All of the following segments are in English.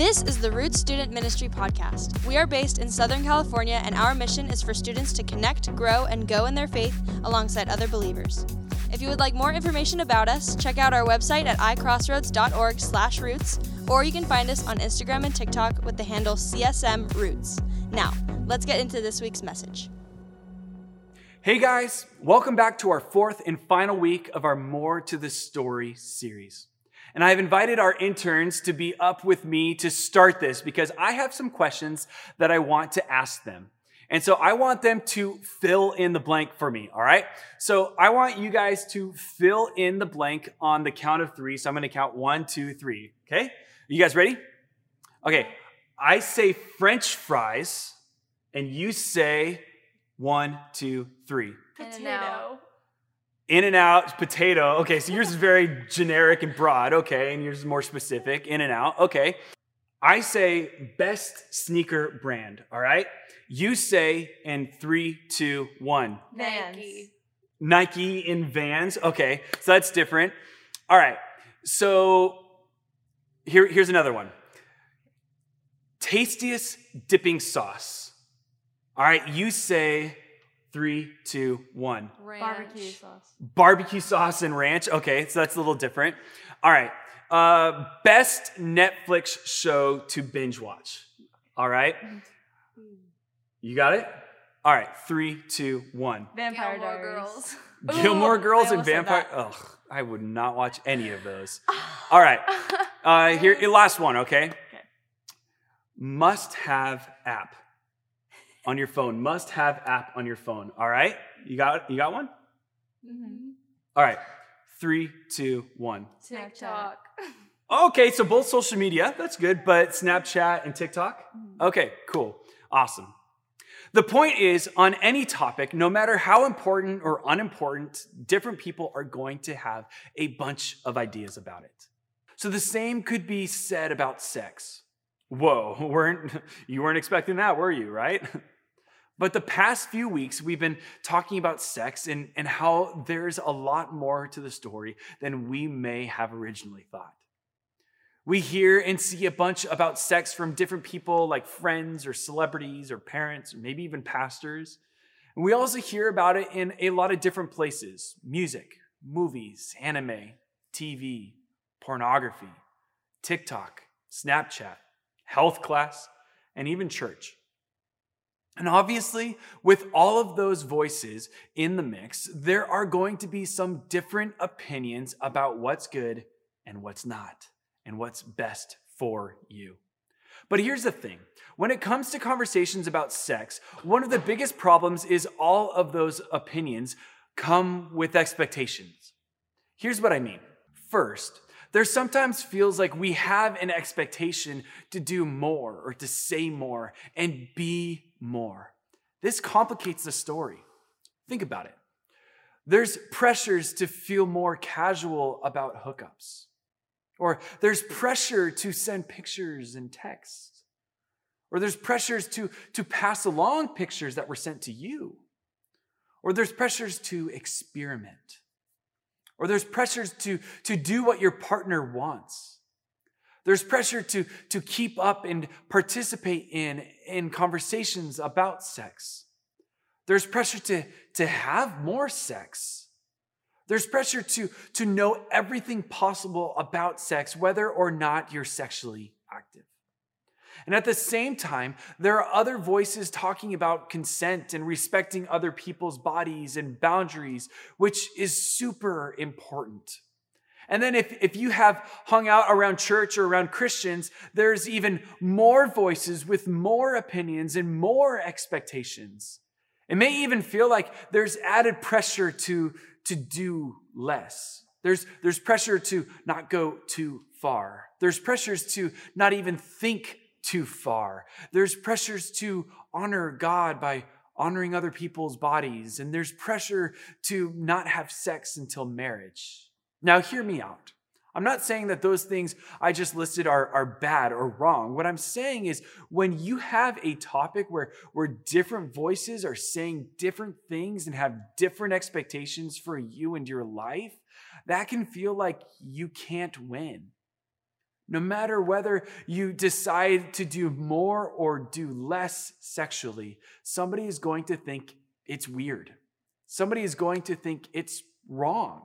This is the Roots Student Ministry Podcast. We are based in Southern California, and our mission is for students to connect, grow, and go in their faith alongside other believers. If you would like more information about us, check out our website at icrossroads.org/roots, or you can find us on Instagram and TikTok with the handle CSM Roots. Now, let's get into this week's message. Hey guys, welcome back to our fourth and final week of our More to the Story series. And I've invited our interns to be up with me to start this because I have some questions that I want to ask them. And so I want them to fill in the blank for me, all right? So I want you guys to fill in the blank on the count of three. So I'm gonna count one, two, three, okay? Are you guys ready? Okay, I say French fries, and you say one, two, three. Potato. In-N-Out, potato. Okay, so yours is very generic and broad. Okay, and yours is more specific. In-N-Out. Okay. I say best sneaker brand. All right. You say in three, two, one. Nike. Nike in Vans. Okay, so that's different. All right. So here, here's another one. Tastiest dipping sauce. All right, you say three, two, one. Ranch. Barbecue sauce. Barbecue sauce and ranch. Okay, so that's a little different. All right. Uh, best Netflix show to binge watch. All right. You got it? All right. Three, two, one. Vampire Gilmore Diaries. Girls. Gilmore Girls I and Vampire. that. Ugh, I would not watch any of those. All right. Uh, here, last one, okay? okay? Must have app on your phone. Must have app on your phone. All right? You got you got one? Mhm. All right. Three, two, one. Snapchat. TikTok. Okay, so both social media, that's good, but Snapchat and TikTok? Okay, cool. Awesome. The point is, on any topic, no matter how important or unimportant, different people are going to have a bunch of ideas about it. So the same could be said about sex. Whoa, weren't, you weren't expecting that, were you, right? But the past few weeks, we've been talking about sex and, and how there's a lot more to the story than we may have originally thought. We hear and see a bunch about sex from different people like friends or celebrities or parents or maybe even pastors. And we also hear about it in a lot of different places music, movies, anime, TV, pornography, TikTok, Snapchat, health class, and even church. And obviously, with all of those voices in the mix, there are going to be some different opinions about what's good and what's not, and what's best for you. But here's the thing when it comes to conversations about sex, one of the biggest problems is all of those opinions come with expectations. Here's what I mean. First, there sometimes feels like we have an expectation to do more or to say more and be more. This complicates the story. Think about it. There's pressures to feel more casual about hookups, or there's pressure to send pictures and texts, or there's pressures to, to pass along pictures that were sent to you, or there's pressures to experiment or there's pressures to, to do what your partner wants. There's pressure to, to keep up and participate in, in conversations about sex. There's pressure to, to have more sex. There's pressure to, to know everything possible about sex, whether or not you're sexually active. And at the same time, there are other voices talking about consent and respecting other people's bodies and boundaries, which is super important. And then if, if you have hung out around church or around Christians, there's even more voices with more opinions and more expectations. It may even feel like there's added pressure to, to do less. There's, there's pressure to not go too far. There's pressures to not even think too far. There's pressures to honor God by honoring other people's bodies. And there's pressure to not have sex until marriage. Now, hear me out. I'm not saying that those things I just listed are, are bad or wrong. What I'm saying is when you have a topic where, where different voices are saying different things and have different expectations for you and your life, that can feel like you can't win. No matter whether you decide to do more or do less sexually, somebody is going to think it's weird. Somebody is going to think it's wrong.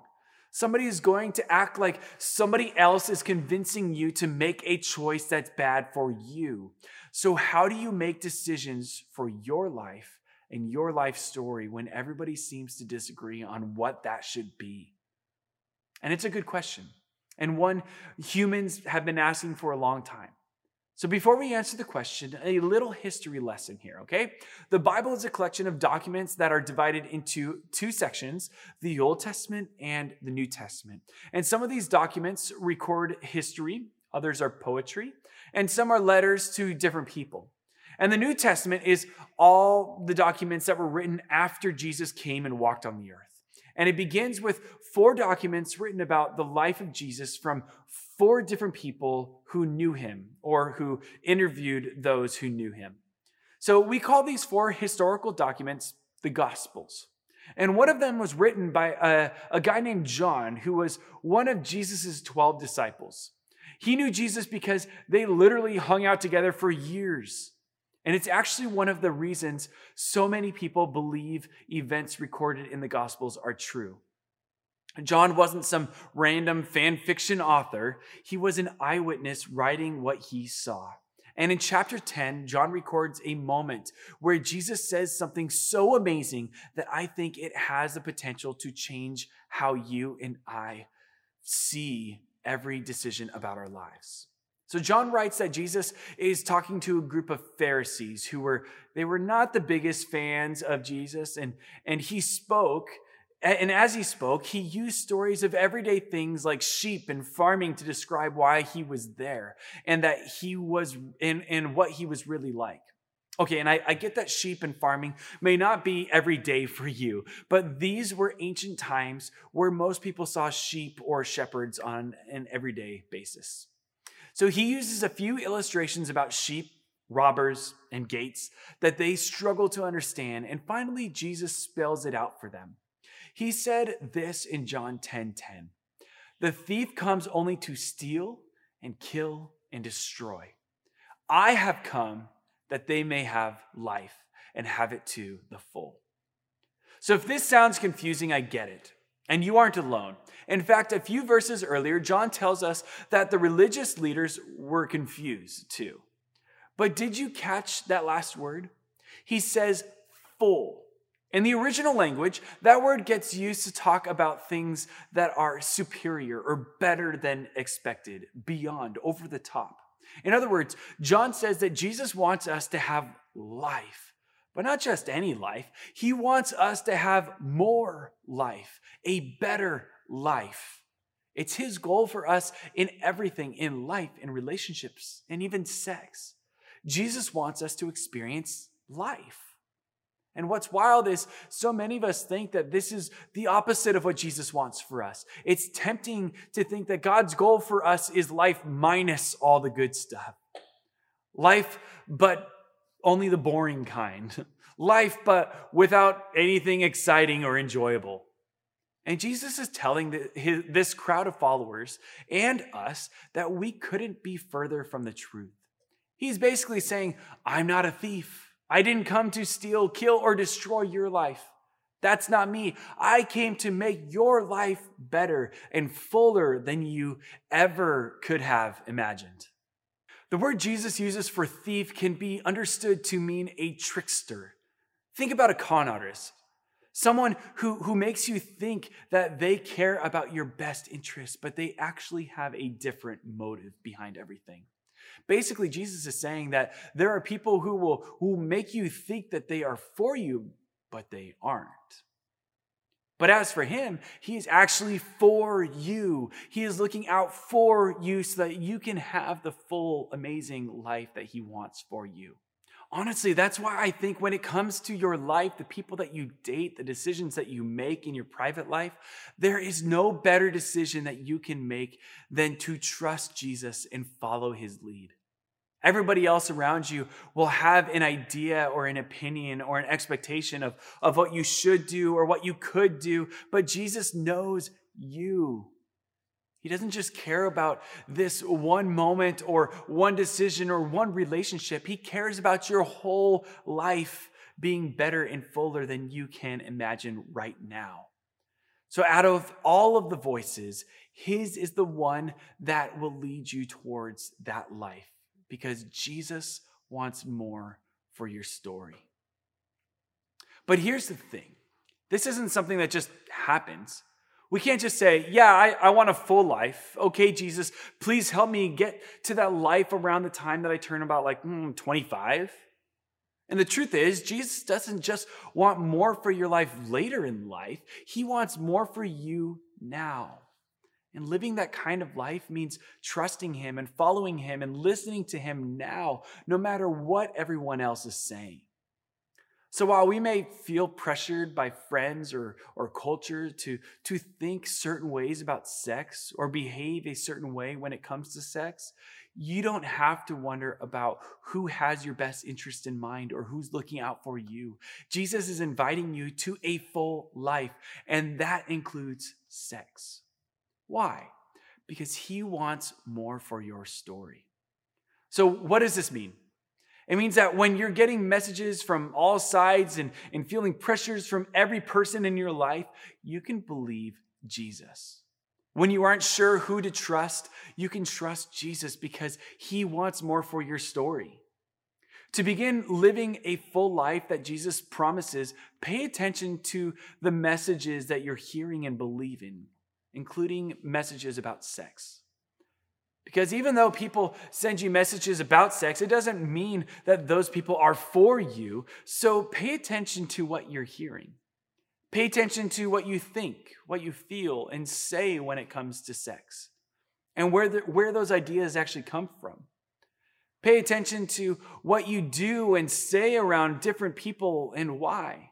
Somebody is going to act like somebody else is convincing you to make a choice that's bad for you. So, how do you make decisions for your life and your life story when everybody seems to disagree on what that should be? And it's a good question and one humans have been asking for a long time. So, before we answer the question, a little history lesson here, okay? The Bible is a collection of documents that are divided into two sections the Old Testament and the New Testament. And some of these documents record history, others are poetry, and some are letters to different people. And the New Testament is all the documents that were written after Jesus came and walked on the earth. And it begins with four documents written about the life of Jesus from four different people who knew him or who interviewed those who knew him. So we call these four historical documents the Gospels. And one of them was written by a, a guy named John, who was one of Jesus' 12 disciples. He knew Jesus because they literally hung out together for years. And it's actually one of the reasons so many people believe events recorded in the Gospels are true. John wasn't some random fan fiction author, he was an eyewitness writing what he saw. And in chapter 10, John records a moment where Jesus says something so amazing that I think it has the potential to change how you and I see every decision about our lives. So John writes that Jesus is talking to a group of Pharisees who were they were not the biggest fans of Jesus and and he spoke and as he spoke he used stories of everyday things like sheep and farming to describe why he was there and that he was in and what he was really like. Okay, and I, I, get that sheep and farming may not be every day for you, but these were ancient times where most people saw sheep or shepherds on an everyday basis. So he uses a few illustrations about sheep, robbers, and gates that they struggle to understand. And finally, Jesus spells it out for them. He said this in John 10 10. The thief comes only to steal and kill and destroy. I have come that they may have life and have it to the full. So if this sounds confusing, I get it. And you aren't alone. In fact, a few verses earlier, John tells us that the religious leaders were confused too. But did you catch that last word? He says full. In the original language, that word gets used to talk about things that are superior or better than expected, beyond, over the top. In other words, John says that Jesus wants us to have life but not just any life. He wants us to have more life, a better life. It's His goal for us in everything, in life, in relationships, and even sex. Jesus wants us to experience life. And what's wild is so many of us think that this is the opposite of what Jesus wants for us. It's tempting to think that God's goal for us is life minus all the good stuff. Life, but only the boring kind. Life, but without anything exciting or enjoyable. And Jesus is telling the, his, this crowd of followers and us that we couldn't be further from the truth. He's basically saying, I'm not a thief. I didn't come to steal, kill, or destroy your life. That's not me. I came to make your life better and fuller than you ever could have imagined. The word Jesus uses for thief can be understood to mean a trickster. Think about a con artist, someone who, who makes you think that they care about your best interests, but they actually have a different motive behind everything. Basically, Jesus is saying that there are people who will, who will make you think that they are for you, but they aren't. But as for him, he is actually for you. He is looking out for you so that you can have the full, amazing life that he wants for you. Honestly, that's why I think when it comes to your life, the people that you date, the decisions that you make in your private life, there is no better decision that you can make than to trust Jesus and follow his lead. Everybody else around you will have an idea or an opinion or an expectation of, of what you should do or what you could do, but Jesus knows you. He doesn't just care about this one moment or one decision or one relationship. He cares about your whole life being better and fuller than you can imagine right now. So, out of all of the voices, his is the one that will lead you towards that life because Jesus wants more for your story. But here's the thing this isn't something that just happens. We can't just say, Yeah, I, I want a full life. Okay, Jesus, please help me get to that life around the time that I turn about like mm, 25. And the truth is, Jesus doesn't just want more for your life later in life, He wants more for you now. And living that kind of life means trusting Him and following Him and listening to Him now, no matter what everyone else is saying. So while we may feel pressured by friends or, or culture to, to think certain ways about sex or behave a certain way when it comes to sex, you don't have to wonder about who has your best interest in mind or who's looking out for you. Jesus is inviting you to a full life, and that includes sex. Why? Because he wants more for your story. So, what does this mean? It means that when you're getting messages from all sides and, and feeling pressures from every person in your life, you can believe Jesus. When you aren't sure who to trust, you can trust Jesus because he wants more for your story. To begin living a full life that Jesus promises, pay attention to the messages that you're hearing and believing, including messages about sex. Because even though people send you messages about sex, it doesn't mean that those people are for you. So pay attention to what you're hearing. Pay attention to what you think, what you feel, and say when it comes to sex, and where, the, where those ideas actually come from. Pay attention to what you do and say around different people and why.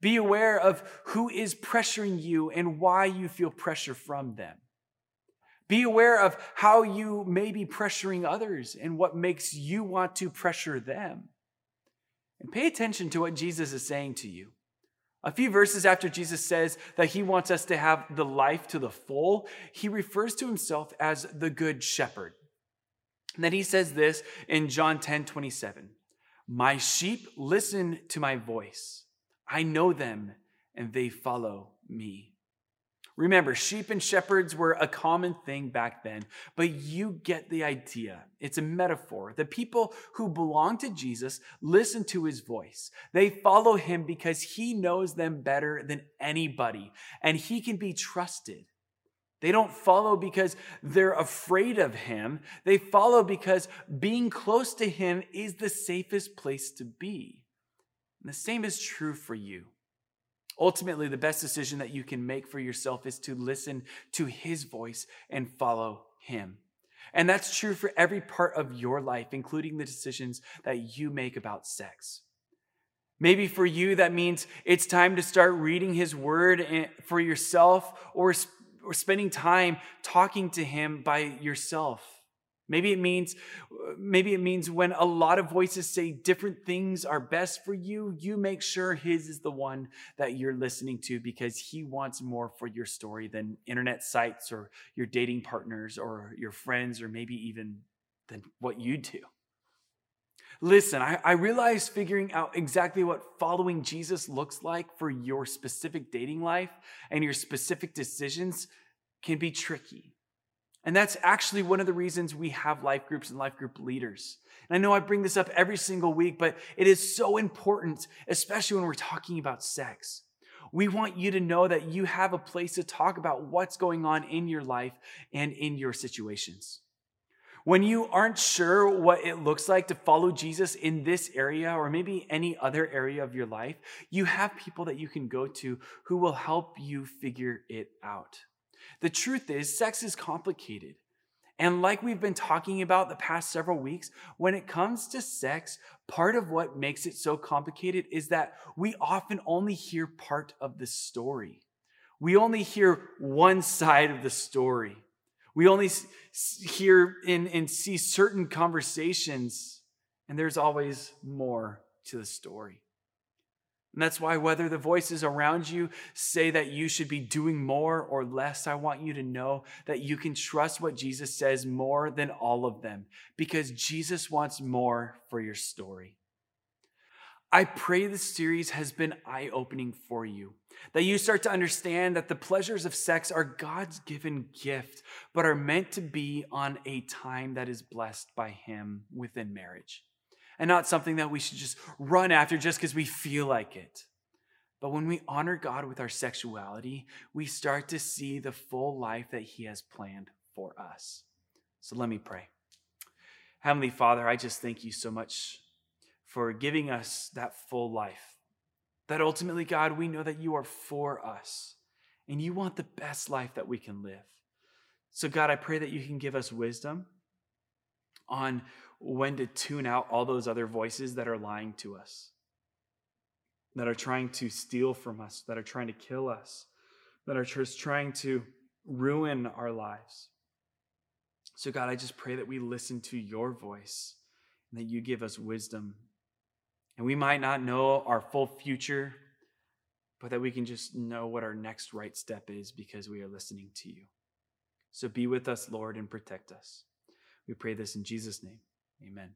Be aware of who is pressuring you and why you feel pressure from them. Be aware of how you may be pressuring others and what makes you want to pressure them. And pay attention to what Jesus is saying to you. A few verses after Jesus says that he wants us to have the life to the full, he refers to himself as the good shepherd. And then he says this in John 10 27 My sheep listen to my voice. I know them and they follow me. Remember, sheep and shepherds were a common thing back then, but you get the idea. It's a metaphor. The people who belong to Jesus listen to his voice. They follow him because he knows them better than anybody, and he can be trusted. They don't follow because they're afraid of him. They follow because being close to him is the safest place to be. And the same is true for you. Ultimately, the best decision that you can make for yourself is to listen to his voice and follow him. And that's true for every part of your life, including the decisions that you make about sex. Maybe for you, that means it's time to start reading his word eh, for yourself or, or spending time talking to him by yourself. Maybe it means uh, maybe it means when a lot of voices say different things are best for you, you make sure his is the one that you're listening to because he wants more for your story than internet sites or your dating partners or your friends or maybe even than what you do. Listen, I, I realize figuring out exactly what following Jesus looks like for your specific dating life and your specific decisions can be tricky. And that's actually one of the reasons we have life groups and life group leaders. And I know I bring this up every single week, but it is so important, especially when we're talking about sex. We want you to know that you have a place to talk about what's going on in your life and in your situations. When you aren't sure what it looks like to follow Jesus in this area or maybe any other area of your life, you have people that you can go to who will help you figure it out. The truth is, sex is complicated. And like we've been talking about the past several weeks, when it comes to sex, part of what makes it so complicated is that we often only hear part of the story. We only hear one side of the story. We only hear and, and see certain conversations, and there's always more to the story. And that's why, whether the voices around you say that you should be doing more or less, I want you to know that you can trust what Jesus says more than all of them because Jesus wants more for your story. I pray this series has been eye opening for you, that you start to understand that the pleasures of sex are God's given gift, but are meant to be on a time that is blessed by Him within marriage and not something that we should just run after just because we feel like it. But when we honor God with our sexuality, we start to see the full life that He has planned for us. So let me pray. Heavenly Father, I just thank you so much for giving us that full life. That ultimately, God, we know that you are for us and you want the best life that we can live. So, God, I pray that you can give us wisdom on when to tune out all those other voices that are lying to us, that are trying to steal from us, that are trying to kill us, that are just trying to ruin our lives. So, God, I just pray that we listen to your voice and that you give us wisdom. And we might not know our full future, but that we can just know what our next right step is because we are listening to you. So be with us, Lord, and protect us. We pray this in Jesus' name. Amen.